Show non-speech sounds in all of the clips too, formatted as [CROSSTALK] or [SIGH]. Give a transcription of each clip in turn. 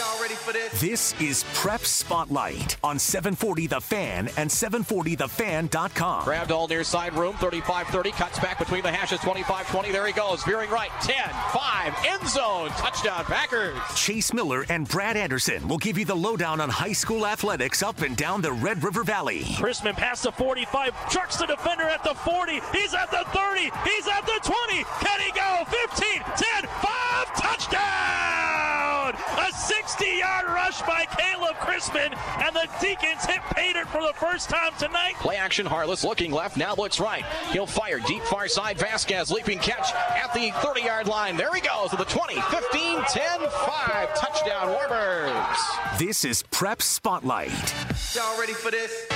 Y'all ready for this? This is Prep Spotlight on 740 The Fan and 740thefan.com. Grabbed all near side room, 35 30, cuts back between the hashes, 25 20. There he goes, veering right, 10 5, end zone, touchdown, Packers. Chase Miller and Brad Anderson will give you the lowdown on high school athletics up and down the Red River Valley. Chrisman past the 45, trucks the defender at the 40, he's at the 30, he's at the 20. Can he go? 15, 10, 5, touchdown! A 60 yard rush by Caleb Chrisman, and the Deacons hit Pater for the first time tonight. Play action, Harless looking left, now looks right. He'll fire deep far side. Vasquez leaping catch at the 30 yard line. There he goes to the 20, 15, 10, 5. Touchdown, Warbirds. This is Prep Spotlight. Y'all ready for this?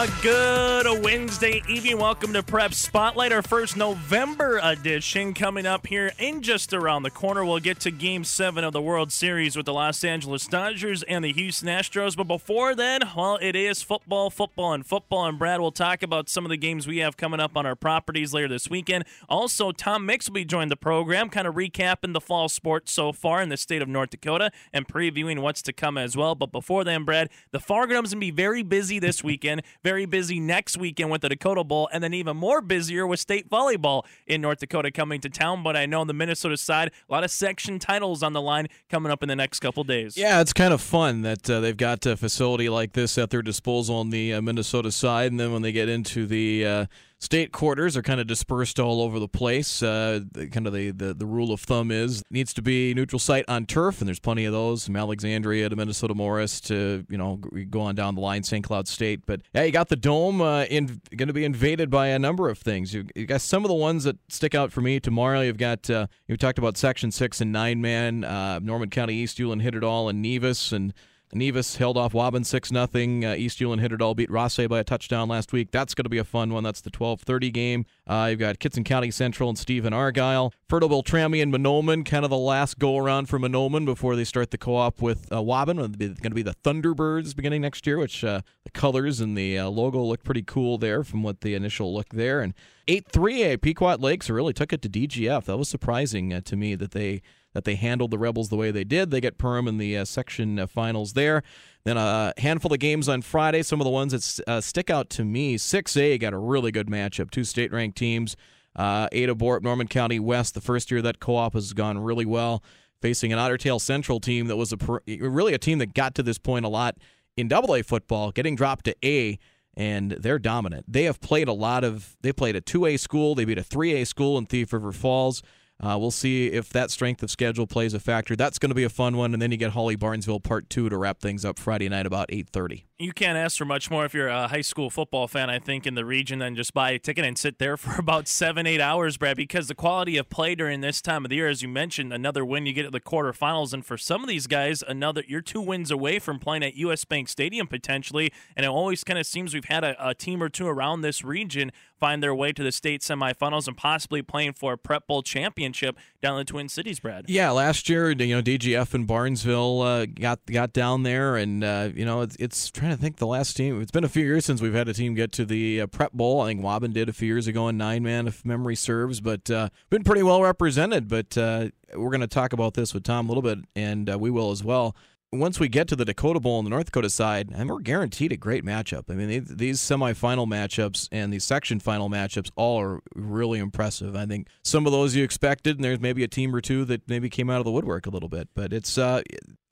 A good Wednesday evening. Welcome to Prep Spotlight, our first November edition. Coming up here in just around the corner, we'll get to Game 7 of the World Series with the Los Angeles Dodgers and the Houston Astros. But before then, well, it is football, football, and football. And Brad will talk about some of the games we have coming up on our properties later this weekend. Also, Tom Mix will be joining the program, kind of recapping the fall sports so far in the state of North Dakota and previewing what's to come as well. But before then, Brad, the Fargodome's going to be very busy this weekend very busy next weekend with the Dakota Bowl, and then even more busier with state volleyball in North Dakota coming to town. But I know on the Minnesota side, a lot of section titles on the line coming up in the next couple days. Yeah, it's kind of fun that uh, they've got a facility like this at their disposal on the uh, Minnesota side, and then when they get into the uh, state quarters are kind of dispersed all over the place. Uh, the, kind of the, the, the rule of thumb is needs to be neutral site on turf, and there's plenty of those from Alexandria to Minnesota Morris to you know go on down the line St. Cloud State. But yeah, you got the dome uh, in going to be invaded by a number of things. You, you, got some of the ones that stick out for me tomorrow. You've got uh, you talked about Section Six and nine man. Uh, Norman County East Ulen-Hitterdal, and Nevis and Nevis held off Waubun 6 0. Uh, East it all, beat Rosse by a touchdown last week. That's going to be a fun one. That's the 12:30 game. Uh, you've got Kittson County Central and Stephen Argyle. Fertile Beltrami and Mahnomen, kind of the last go around for Mahnomen before they start the co op with uh, going to be the Thunderbirds beginning next year, which uh, the colors and the uh, logo look pretty cool there from what the initial look there. And 8 3A, Pequot Lakes really took it to DGF. That was surprising uh, to me that they that they handled the Rebels the way they did. They get Perham in the uh, section uh, finals there. Then a handful of games on Friday. Some of the ones that uh, stick out to me 6A got a really good matchup. Two state ranked teams. Uh, Ada-Borup, Norman County West, the first year that co op has gone really well, facing an Otter Tail Central team that was a really a team that got to this point a lot in Double A football, getting dropped to A and they're dominant. They have played a lot of. They played a two A school. They beat a three A school in Thief River Falls. Uh, we'll see if that strength of schedule plays a factor. That's going to be a fun one, and then you get Hawley Barnesville Part Two to wrap things up Friday night about eight thirty you can't ask for much more if you're a high school football fan, I think, in the region than just buy a ticket and sit there [LAUGHS] for about seven, eight hours, Brad, because the quality of play during this time of the year, as you mentioned, another win, you get at the quarterfinals. And for some of these guys, another you're two wins away from playing at US Bank Stadium potentially. And it always kind of seems we've had a, a team or two around this region find their way to the state semifinals and possibly playing for a prep bowl championship down in the Twin Cities, Brad. Yeah, last year, you know, DGF and Barnesville uh, got got down there, and uh, you know, it's, it's trying trying to think the last team. It's been a few years since we've had a team get to the uh, Prep Bowl. I think Waubun did a few years ago in nine man, if memory serves. But uh, been pretty well represented. But uh, we're going to talk about this with Tom a little bit, and uh, we will as well once we get to the Dakota Bowl on the North Dakota side, and we're guaranteed a great matchup. I mean, they, these semifinal matchups and these section final matchups all are really impressive. I think some of those you expected, and there's maybe a team or two that maybe came out of the woodwork a little bit. But it's, uh,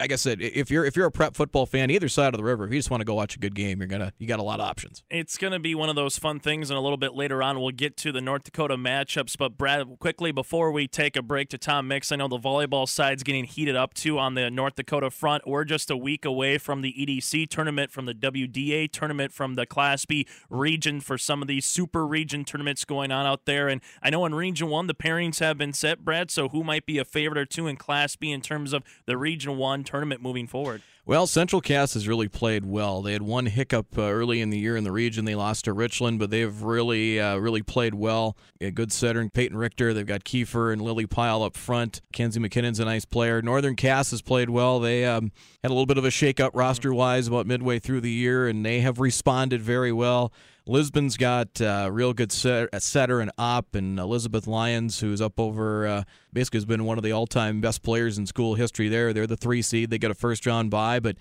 like I said, if you're if you're a prep football fan, either side of the river, if you just want to go watch a good game, you're gonna you got a lot of options. It's gonna be one of those fun things, and a little bit later on, we'll get to the North Dakota matchups. But Brad, quickly before we take a break to Tom Mix, I know the volleyball side's getting heated up too on the North Dakota front we're just a week away from the EDC tournament, from the WDA tournament, from the Class B region for some of these super region tournaments going on out there. And I know in Region 1, the pairings have been set, Brad. So who might be a favorite or two in Class B in terms of the Region 1 tournament moving forward? Well, Central Cass has really played well. They had one hiccup uh, early in the year in the region. They lost to Richland, but they've really, uh, really played well. A good setter, in Peyton Richter. They've got Kiefer and Lily Pyle up front. Kenzie McKinnon's a nice player. Northern Cass has played well. They um, had a little bit of a shakeup roster wise about midway through the year, and they have responded very well. Lisbon's got a uh, real good set, setter and op, and Elizabeth Lyons, who's up over, uh, basically has been one of the all-time best players in school history. There, they're the three seed. They got a first round bye, but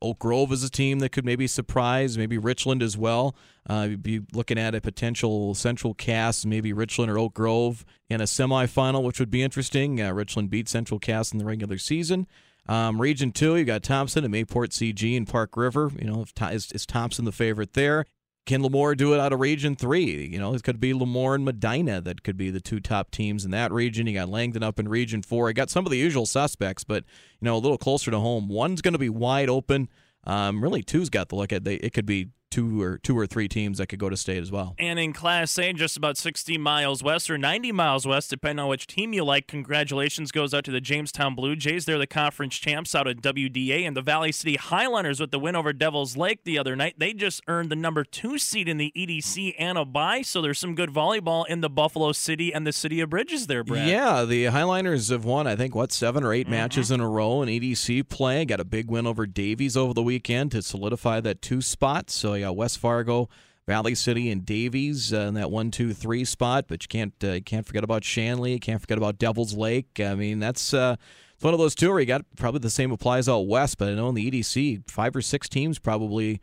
Oak Grove is a team that could maybe surprise, maybe Richland as well. Uh, you'd be looking at a potential Central Cass, maybe Richland or Oak Grove in a semifinal, which would be interesting. Uh, Richland beat Central Cass in the regular season. Um, region two, you got Thompson and Mayport CG and Park River. You know, is, is Thompson the favorite there? Can LaMoure do it out of Region 3? You know, it could be LaMoure and Medina that could be the two top teams in that region. You got Langdon up in Region 4. I got some of the usual suspects, but, you know, a little closer to home. One's going to be wide open. Um, really, two's got the look at. They, it could be two or two or three teams that could go to state as well. And in Class A, just about 60 miles west or 90 miles west, depending on which team you like. Congratulations goes out to the Jamestown Blue Jays. They're the conference champs out of WDA, and the Valley City Highlanders with the win over Devils Lake the other night. They just earned the number two seed in the EDC and a bye, so there's some good volleyball in the Buffalo City and the City of Bridges there, Brad. Yeah, the Highlanders have won, I think, what seven or 8 mm-hmm. matches in a row in EDC play. Got a big win over Davies over the weekend to solidify that two spot. So yeah, West Fargo, Valley City, and Davies uh, in that one, two, three spot. But you can't uh, can't forget about Shanley. Can't forget about Devils Lake. I mean, that's uh, it's one of those two where you got probably the same applies out west. But I know in the EDC, five or six teams probably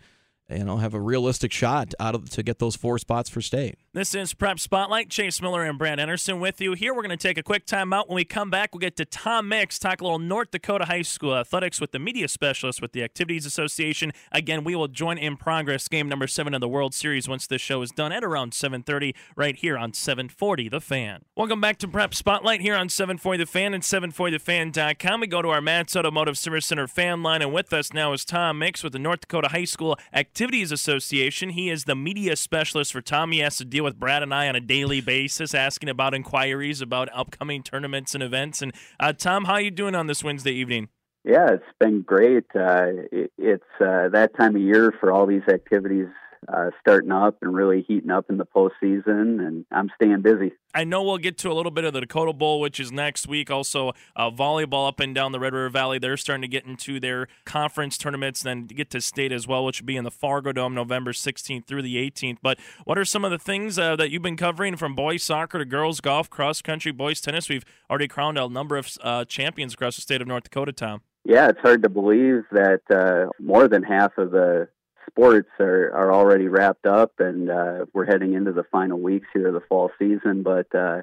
you know have a realistic shot out of to get those four spots for state. This is Prep Spotlight. Chase Miller and Brad Anderson with you here. We're going to take a quick timeout. When we come back, we'll get to Tom Mix, talk a little North Dakota High School athletics with the media specialist with the Activities Association. Again, we will join in progress game number seven of the World Series once this show is done at around 7:30 right here on 740 The Fan. Welcome back to Prep Spotlight here on 740 The Fan and 740thefan.com. We go to our Matt's Automotive Service Center fan line, and with us now is Tom Mix with the North Dakota High School Activities Association. He is the media specialist for Tom. He has to deal deal with Brad and I on a daily basis, asking about inquiries about upcoming tournaments and events. And uh, Tom, how are you doing on this Wednesday evening? Yeah, it's been great. Uh, it, it's uh, that time of year for all these activities uh, starting up and really heating up in the postseason, and I'm staying busy. I know we'll get to a little bit of the Dakota Bowl, which is next week. Also, uh, volleyball up and down the Red River Valley. They're starting to get into their conference tournaments, then get to state as well, which will be in the Fargo Dome November 16th through the 18th. But what are some of the things uh, that you've been covering from boys soccer to girls golf, cross country, boys tennis? We've already crowned a number of uh, champions across the state of North Dakota, Tom. Yeah, it's hard to believe that uh, more than half of the sports are, are already wrapped up, and uh, we're heading into the final weeks here of the fall season. But uh,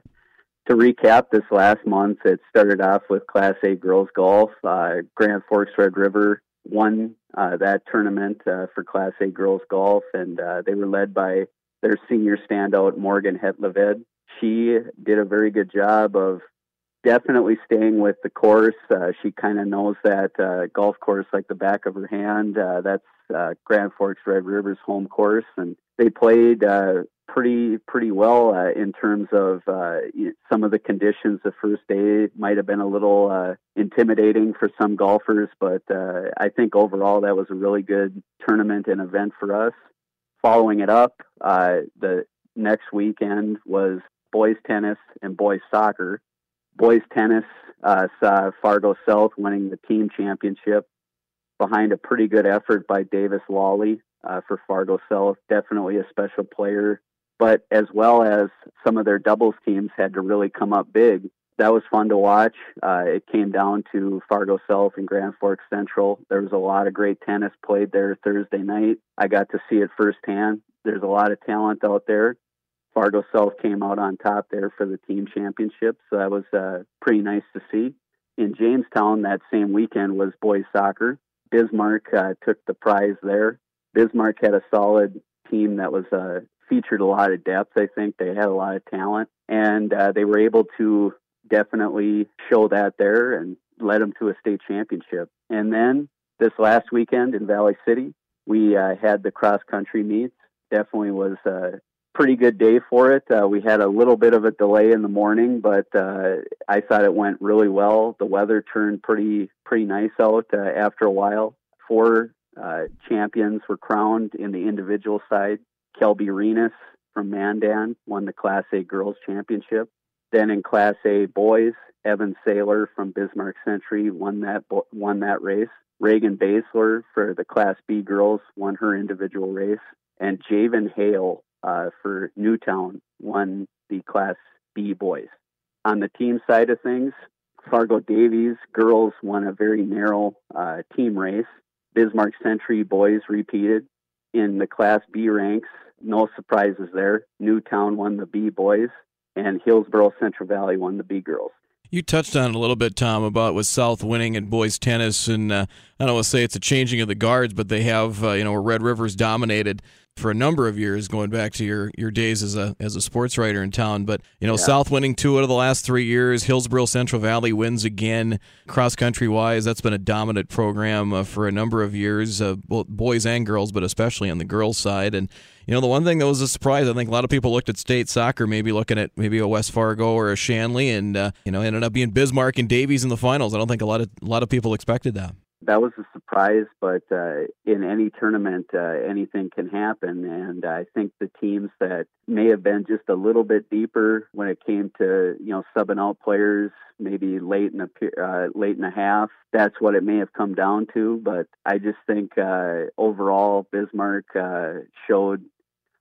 to recap, this last month it started off with Class A girls golf. Uh, Grand Forks Red River won uh, that tournament uh, for Class A girls golf, and uh, they were led by their senior standout Morgan Hetleved. She did a very good job of definitely staying with the course. Uh, she kind of knows that uh, golf course like the back of her hand. That's uh, Grand Forks Red River's home course, and they played uh, pretty pretty well uh, in terms of uh, some of the conditions. The first day might have been a little uh, intimidating for some golfers, but uh, I think overall that was a really good tournament and event for us. Following it up, uh, the next weekend was boys tennis and boys soccer boys tennis uh, saw Fargo South winning the team championship behind a pretty good effort by Davis Lawley uh, for Fargo South. Definitely a special player, but as well as some of their doubles teams had to really come up big. That was fun to watch. Uh, it came down to Fargo South and Grand Forks Central. There was a lot of great tennis played there Thursday night. I got to see it firsthand. There's a lot of talent out there. Fargo South came out on top there for the team championship, so that was uh, pretty nice to see. In Jamestown that same weekend was boys soccer. Bismarck uh, took the prize there. Bismarck had a solid team that was uh, featured a lot of depth. I think they had a lot of talent, and uh, they were able to definitely show that there and led them to a state championship. And then this last weekend in Valley City, we uh, had the cross country meets. Definitely was uh, pretty good day for it. Uh, we had a little bit of a delay in the morning, but uh, I thought it went really well. The weather turned pretty pretty nice out uh, after a while. four uh, champions were crowned in the individual side. Kelby Renus from Mandan won the Class A Girls Championship. Then in Class A Boys, Evan Saylor from Bismarck Century won that won that race. Reagan Basler for the Class B Girls won her individual race, and Javen Hale uh, for Newtown won the Class B Boys. On the team side of things, Fargo Davies girls won a very narrow uh, team race. Bismarck Century boys repeated in the Class B ranks. No surprises there. Newtown won the B boys, and Hillsboro Central Valley won the B girls. You touched on it a little bit, Tom, about with South winning in boys tennis, and uh, I don't want to say it's a changing of the guards, but they have, uh, you know, Red Rivers dominated for a number of years, going back to your, your days as a as a sports writer in town. But you know, yeah. South winning two out of the last three years. Hillsboro Central Valley wins again. Cross country wise, that's been a dominant program uh, for a number of years, uh, both boys and girls, but especially on the girls side. And you know, the one thing that was a surprise, I think a lot of people looked at state soccer, maybe looking at maybe a West Fargo or a Shanley, and uh, you know, ended up being Bismarck and Davies in the finals. I don't think a lot of a lot of people expected that that was a surprise, but uh, in any tournament, uh, anything can happen. And I think the teams that may have been just a little bit deeper when it came to you know subbing out players, maybe late in a uh, late in a half, that's what it may have come down to. But I just think uh, overall, Bismarck uh, showed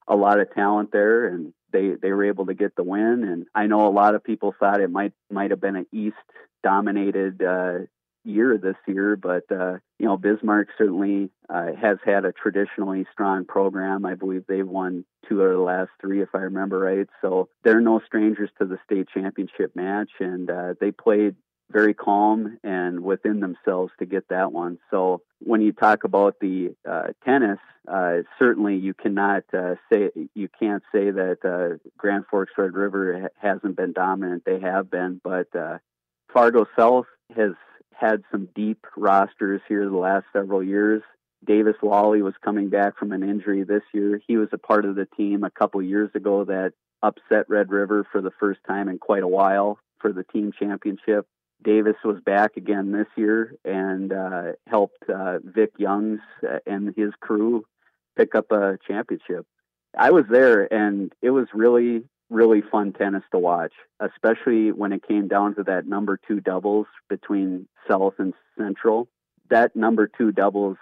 a lot of talent there, and they they were able to get the win. And I know a lot of people thought it might might have been an East dominated uh, year this year, but uh, you know Bismarck certainly uh, has had a traditionally strong program. I believe they've won two out of the last three, if I remember right. So they're no strangers to the state championship match, and uh, they played very calm and within themselves to get that one. So when you talk about the uh, tennis, uh, certainly you cannot uh, say you can't say that uh, Grand Forks Red River ha- hasn't been dominant. They have been, but uh, Fargo South has had some deep rosters here the last several years. Davis Lawley was coming back from an injury this year. He was a part of the team a couple years ago that upset Red River for the first time in quite a while for the team championship. Davis was back again this year and uh, helped uh, Vic Youngs and his crew pick up a championship. I was there and it was really really fun tennis to watch, especially when it came down to that number two doubles between South and Central. That number two doubles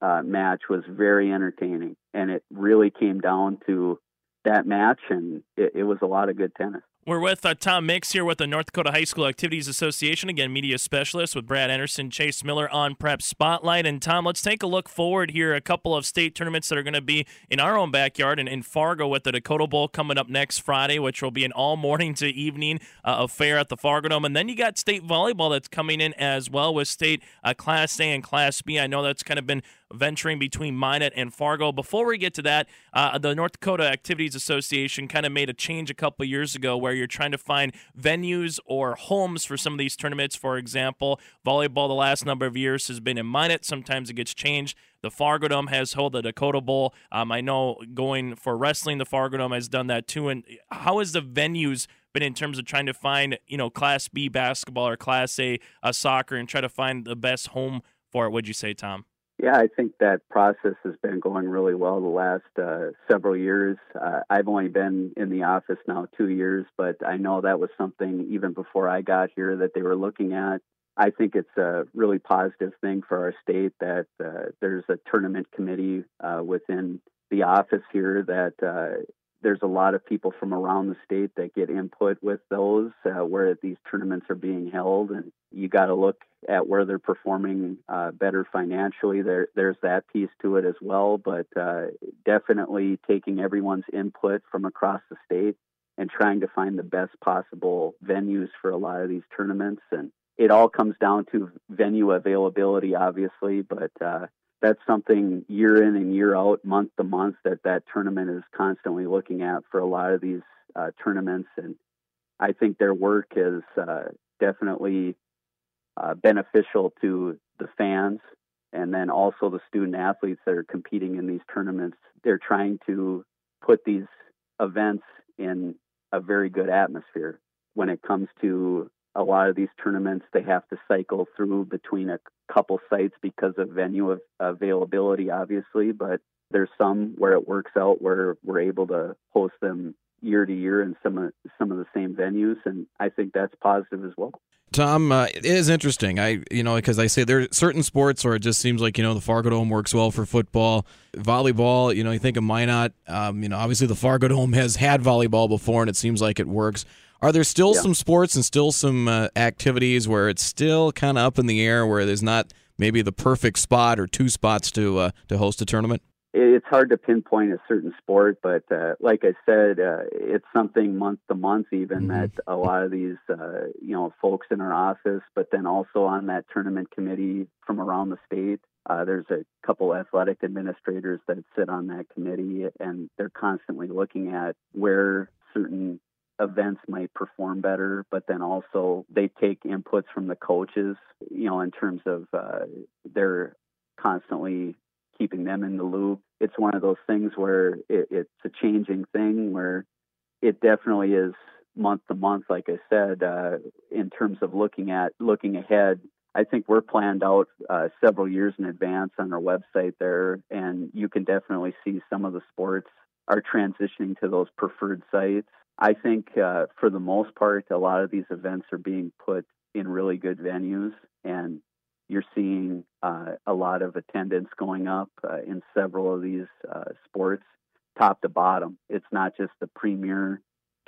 uh, match was very entertaining, and it really came down to that match, and it, it was a lot of good tennis. We're with uh, Tom Mix here with the North Dakota High School Activities Association, again, media specialist with Brad Anderson, Chase Miller on Prep Spotlight. And Tom, let's take a look forward here. A couple of state tournaments that are going to be in our own backyard and in Fargo with the Dakota Bowl coming up next Friday, which will be an all morning to evening uh, affair at the Fargo Dome. And then you got state volleyball that's coming in as well with state uh, Class A and Class B. I know that's kind of been venturing between Minot and Fargo. Before we get to that, uh, the North Dakota Activities Association kind of made a change a couple years ago where you're trying to find venues or homes for some of these tournaments. For example, volleyball the last number of years has been in Minot. Sometimes it gets changed. The Fargo Dome has held the Dakota Bowl. Um, I know going for wrestling, the Fargo Dome has done that too. And how has the venues been in terms of trying to find, you know, Class B basketball or Class A uh, soccer and try to find the best home for it? Would you say, Tom? Yeah, I think that process has been going really well the last uh, several years. Uh, I've only been in the office now two years, but I know that was something even before I got here that they were looking at. I think it's a really positive thing for our state that uh, there's a tournament committee uh, within the office here that uh, there's a lot of people from around the state that get input with those uh, where these tournaments are being held and you got to look at where they're performing uh, better financially. There there's that piece to it as well but uh, definitely taking everyone's input from across the state and trying to find the best possible venues for a lot of these tournaments. And it all comes down to venue availability obviously but uh, that's something year in and year out, month to month, that that tournament is constantly looking at for a lot of these uh, tournaments. And I think their work is uh, definitely uh, beneficial to the fans and then also the student athletes that are competing in these tournaments. They're trying to put these events in a very good atmosphere when it comes to a lot of these tournaments they have to cycle through between a couple sites because of venue availability, obviously. But there's some where it works out where we're able to host them year to year in some of some of the same venues, and I think that's positive as well. Tom, uh, it is interesting. I, you know, because I say there are certain sports where it just seems like you know the Fargo Dome works well for football, volleyball. You know, you think of Minot. Um, you know, obviously the Fargo Dome has had volleyball before, and it seems like it works. Are there still yeah. some sports and still some uh, activities where it's still kind of up in the air, where there's not maybe the perfect spot or two spots to uh, to host a tournament? it's hard to pinpoint a certain sport, but uh, like I said, uh, it's something month to month, even mm-hmm. that a lot of these, uh, you know, folks in our office, but then also on that tournament committee from around the state. Uh, there's a couple athletic administrators that sit on that committee, and they're constantly looking at where certain events might perform better, but then also they take inputs from the coaches, you know, in terms of uh, they're constantly keeping them in the loop. It's one of those things where it, it's a changing thing where it definitely is month to month, like I said, uh, in terms of looking at looking ahead. I think we're planned out uh, several years in advance on our website there, and you can definitely see some of the sports are transitioning to those preferred sites. I think uh, for the most part, a lot of these events are being put in really good venues, and you're seeing uh, a lot of attendance going up uh, in several of these uh, sports, top to bottom. It's not just the premier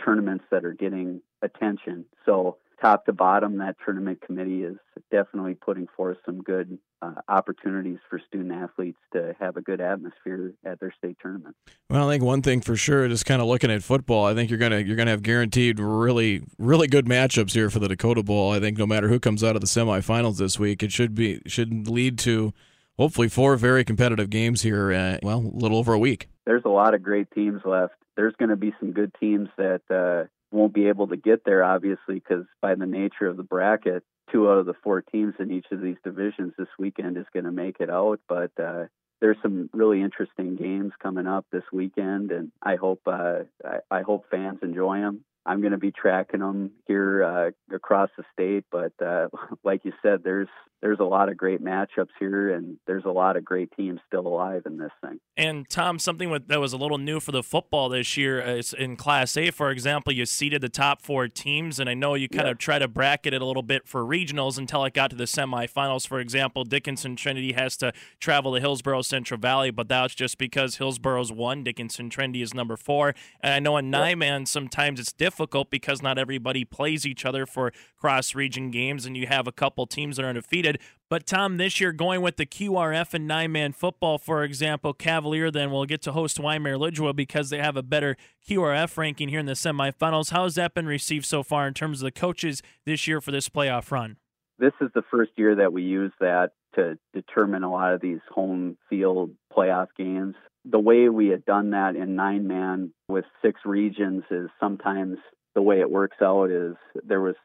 tournaments that are getting attention. So top to bottom, that tournament committee is definitely putting forth some good uh, opportunities for student athletes to have a good atmosphere at their state tournament. Well, I think one thing for sure, just kind of looking at football, I think you're gonna you're gonna have guaranteed really really good matchups here for the Dakota Bowl. I think no matter who comes out of the semifinals this week, it should be should lead to hopefully four very competitive games here. Uh, well, a little over a week. There's a lot of great teams left. There's going to be some good teams that. Uh, won't be able to get there, obviously, because by the nature of the bracket, two out of the four teams in each of these divisions this weekend is going to make it out. But uh, there's some really interesting games coming up this weekend, and I hope uh, I, I hope fans enjoy them. I'm going to be tracking them here uh, across the state. But uh, [LAUGHS] like you said, there's there's a lot of great matchups here, and there's a lot of great teams still alive in this thing. And Tom, something with, that was a little new for the football this year is in Class A, for example, you seeded the top four teams, and I know you kind yeah. of try to bracket it a little bit for regionals until it got to the semifinals. For example, Dickinson Trinity has to travel to Hillsboro Central Valley, but that's just because Hillsboro's one, Dickinson Trinity is number four. And I know in yeah. Niman sometimes it's difficult because not everybody plays each other for cross region games, and you have a couple teams that are undefeated. But Tom, this year going with the QRF and nine man football, for example, Cavalier then will get to host Wyndmere Lidgerwood because they have a better QRF ranking here in the semifinals. How has that been received so far in terms of the coaches this year for this playoff run? This is the first year that we use that to determine a lot of these home field playoff games. The way we had done that in nine man with six regions is sometimes the way it works out is there was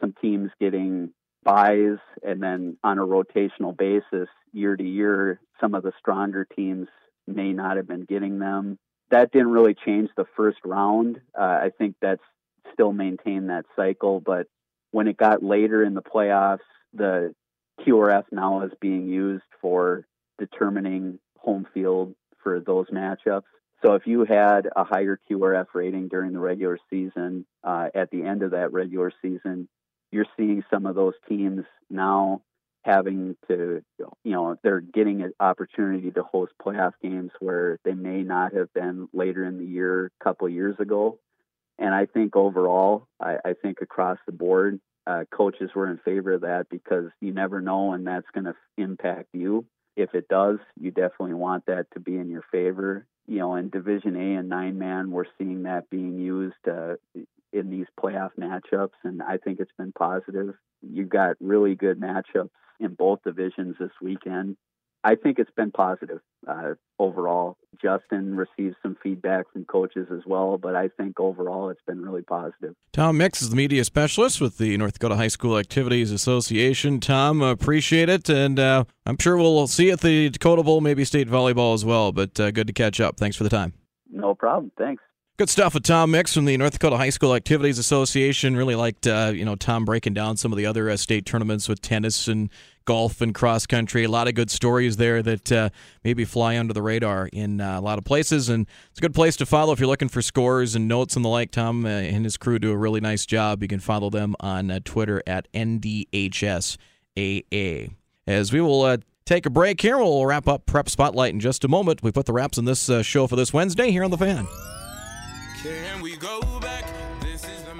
some teams getting buys and then on a rotational basis year to year some of the stronger teams may not have been getting them. That didn't really change the first round. Uh, i think that's still maintained that cycle but when it got later in the playoffs the qrf now is being used for determining home field for those matchups so if you had a higher QRF rating during the regular season, uh, at the end of that regular season, you're seeing some of those teams now having to, you know, they're getting an opportunity to host playoff games where they may not have been later in the year, a couple years ago. And I think overall, I, I think across the board, uh, coaches were in favor of that because you never know when that's going to impact you. If it does, you definitely want that to be in your favor. You know, in Division A and nine man, we're seeing that being used uh, in these playoff matchups, and I think it's been positive. You've got really good matchups in both divisions this weekend. I think it's been positive uh, overall. Justin received some feedback from coaches as well, but I think overall it's been really positive. Tom Mix is the media specialist with the North Dakota High School Activities Association. Tom, appreciate it, and uh, I'm sure we'll see you at the Dakota Bowl, maybe state volleyball as well. But uh, good to catch up. Thanks for the time. No problem. Thanks. Good stuff with Tom Mix from the North Dakota High School Activities Association. Really liked, uh, you know, Tom breaking down some of the other uh, state tournaments with tennis and golf and cross country. A lot of good stories there that uh, maybe fly under the radar in uh, a lot of places. And it's a good place to follow if you're looking for scores and notes and the like. Tom uh, and his crew do a really nice job. You can follow them on uh, Twitter at NDHSAA. As we will take a break here, we'll wrap up Prep Spotlight in just a moment. We put the wraps on this show for this Wednesday here on The Fan. Can we go?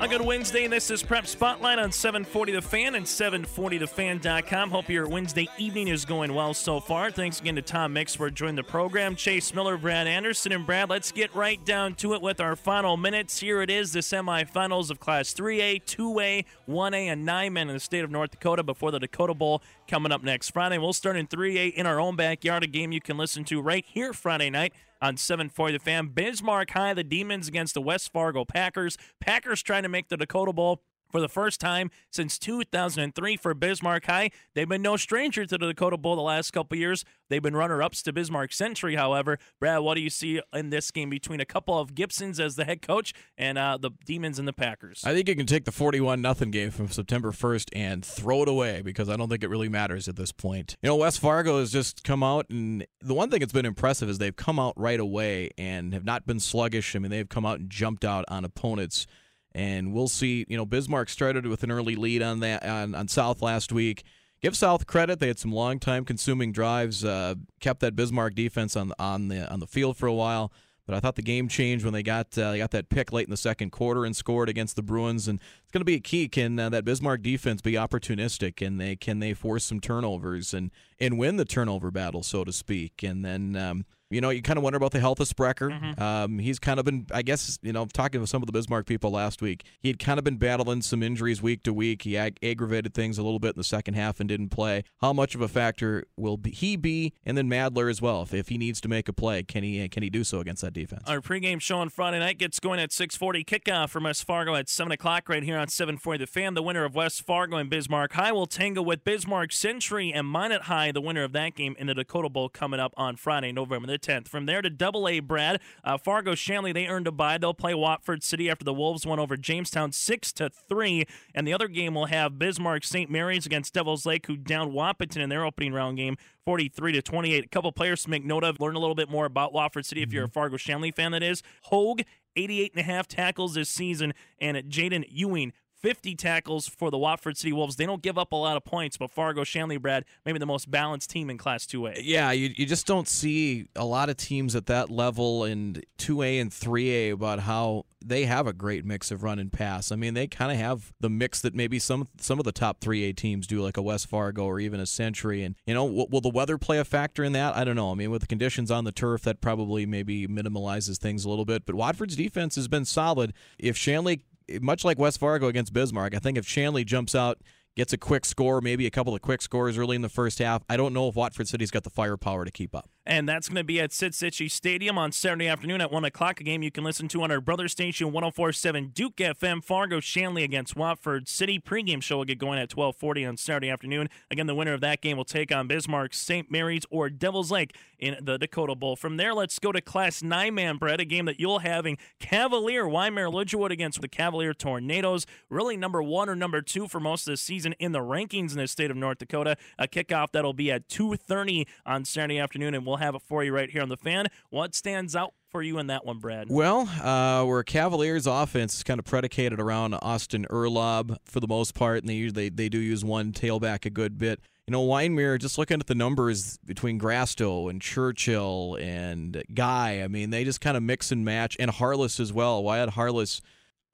A good Wednesday, and this is Prep Spotlight on 740 The Fan and 740TheFan.com. Hope your Wednesday evening is going well so far. Thanks again to Tom Mix for joining the program. Chase Miller, Brad Anderson, and Brad, let's get right down to it with our final minutes. Here it is, the semifinals of Class 3A, 2A, 1A, and 9 in the state of North Dakota before the Dakota Bowl coming up next Friday. We'll start in 3A in our own backyard, a game you can listen to right here Friday night on 740 The Fan. Bismarck High, the Demons against the West Fargo Packers. Packers trying to make the Dakota Bowl for the first time since 2003 for Bismarck High. They've been no stranger to the Dakota Bowl the last couple years. They've been runner-ups to Bismarck Century, however. Brad, what do you see in this game between a couple of Gibsons as the head coach and uh, the Demons and the Packers? I think you can take the 41 nothing game from September 1st and throw it away because I don't think it really matters at this point. You know, West Fargo has just come out, and the one thing that's been impressive is they've come out right away and have not been sluggish. I mean, they've come out and jumped out on opponents and we'll see. You know, Bismarck started with an early lead on that on, on South last week. Give South credit; they had some long time consuming drives, uh, kept that Bismarck defense on on the on the field for a while. But I thought the game changed when they got uh, they got that pick late in the second quarter and scored against the Bruins. And it's going to be a key. Can uh, that Bismarck defense be opportunistic? And they can they force some turnovers and and win the turnover battle, so to speak? And then um, you know, you kind of wonder about the health of Sprecher. Mm-hmm. Um, he's kind of been, I guess, you know, talking with some of the Bismarck people last week, he had kind of been battling some injuries week to week. He ag- aggravated things a little bit in the second half and didn't play. How much of a factor will be, he be? And then Madler as well. If, if he needs to make a play, can he can he do so against that defense? Our pregame show on Friday night gets going at 6:40. Kickoff from West Fargo at 7 o'clock right here on 740 The Fan. The winner of West Fargo and Bismarck High will tango with Bismarck Century and Minot High, the winner of that game in the Dakota Bowl coming up on Friday, November the 10th. From there to Double A, Brad. Uh, Fargo Shanley they earned a bye. They'll play Watford City after the Wolves won over Jamestown six to three. And the other game will have Bismarck St. Mary's against Devils Lake, who downed Wahpeton in their opening round game, 43 to 28. A couple players to make note of. Learn a little bit more about Watford City if you're a mm-hmm. Fargo Shanley fan. That is Hogue. 88 and a half tackles this season, and Jaden Ewing, 50 tackles for the Watford City Wolves. They don't give up a lot of points, but Fargo Shanley Brad, maybe the most balanced team in Class 2A. Yeah, you, you just don't see a lot of teams at that level in 2A and 3A about how they have a great mix of run and pass. I mean, they kind of have the mix that maybe some some of the top 3A teams do, like a West Fargo or even a Century. And, you know, will, will the weather play a factor in that? I don't know. I mean, with the conditions on the turf, that probably maybe minimalizes things a little bit. But Watford's defense has been solid. If Shanley much like West Fargo against Bismarck, I think if Shanley jumps out, gets a quick score, maybe a couple of quick scores early in the first half, I don't know if Watford City's got the firepower to keep up and that's going to be at Sid Cichy Stadium on Saturday afternoon at 1 o'clock. A game you can listen to on our brother station, 1047 Duke FM. Fargo Shanley against Watford City. Pregame show will get going at 1240 on Saturday afternoon. Again, the winner of that game will take on Bismarck, St. Mary's, or Devil's Lake in the Dakota Bowl. From there, let's go to Class 9-man, Brett, a game that you'll having Cavalier, Wyndmere Lidgerwood against the Cavalier Tornadoes. Really number one or number two for most of the season in the rankings in the state of North Dakota. A kickoff that'll be at 2.30 on Saturday afternoon, and we'll have it for you right here on the fan. What stands out for you in that one, Brad? Well, uh, where Cavaliers' offense is kind of predicated around Austin Erlob for the most part, and they they, they do use one tailback a good bit. You know, Wyndmere, just looking at the numbers between Grasto and Churchill and Guy, I mean, they just kind of mix and match, and Harless as well. Why Wyatt Harless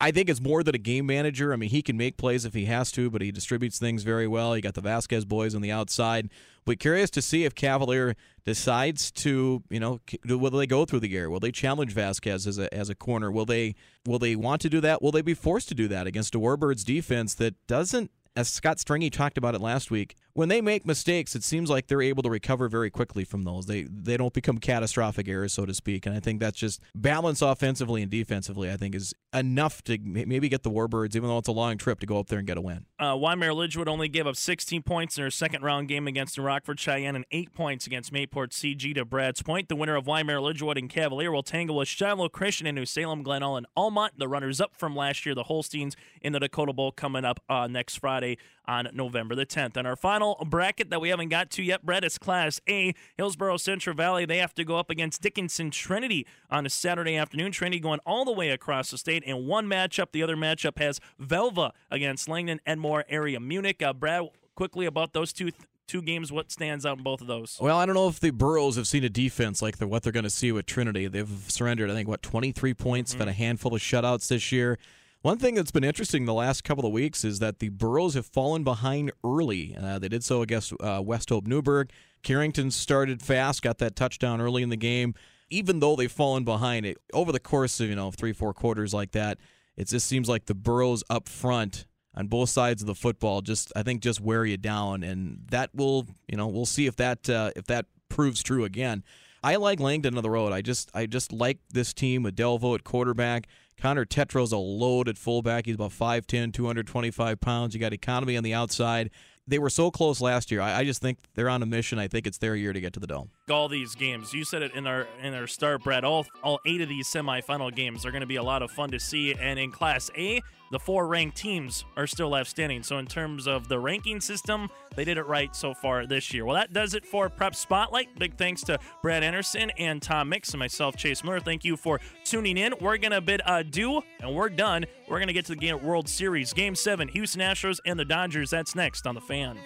I think it's more than a game manager. I mean, he can make plays if he has to, but he distributes things very well. You got the Vasquez boys on the outside. But curious to see if Cavalier decides to, you know, will they go through the air? Will they challenge Vasquez as a as a corner? Will they will they want to do that? Will they be forced to do that against a Warbirds defense that doesn't as Scott Stringy talked about it last week, when they make mistakes, it seems like they're able to recover very quickly from those. They they don't become catastrophic errors, so to speak. And I think that's just balance offensively and defensively. I think is enough to maybe get the Warbirds, even though it's a long trip, to go up there and get a win. Uh, Wyndmere Lidgerwood only gave up 16 points in her second round game against New Rockford Cheyenne and eight points against Mayport CG to Brad's point. The winner of Wyndmere Lidgerwood and Cavalier will tangle with Shiloh Christian and New Salem Glen Ullin Almont, the runners up from last year, the Holsteins, in the Dakota Bowl coming up uh, next Friday on November the 10th. And our final bracket that we haven't got to yet, Brett, is Class A. Hillsboro Central Valley, they have to go up against Dickinson Trinity on a Saturday afternoon. Trinity going all the way across the state in one matchup. The other matchup has Velva against Langdon Edmore area Munich. Uh, Brad, quickly about those two th- two games, what stands out in both of those? Well, I don't know if the Burros have seen a defense like the, what they're going to see with Trinity. They've surrendered, I think, what, 23 points, mm-hmm. been a handful of shutouts this year. One thing that's been interesting the last couple of weeks is that the Burros have fallen behind early. Uh, they did so against uh, West Hope Newburg. Carrington started fast, got that touchdown early in the game. Even though they've fallen behind it over the course of you know three four quarters like that, it just seems like the Burros up front on both sides of the football just I think just wear you down, and that will you know we'll see if that uh, if that proves true again. I like Langdon on the road. I just I just like this team with Delvo at quarterback. Connor Tetro's a load at fullback. He's about 5'10", 225 pounds. You got economy on the outside. They were so close last year. I, I just think they're on a mission. I think it's their year to get to the dome. All these games, you said it in our in our start, Brad. All all eight of these semifinal games are going to be a lot of fun to see. And in Class A, the four ranked teams are still left standing. So in terms of the ranking system, they did it right so far this year. Well, that does it for Prep Spotlight. Big thanks to Brad Anderson and Tom Mix and myself, Chase Miller. Thank you for tuning in. We're gonna bid adieu, and we're done. We're gonna get to the World Series, Game Seven, Houston Astros and the Dodgers. That's next on the Fan.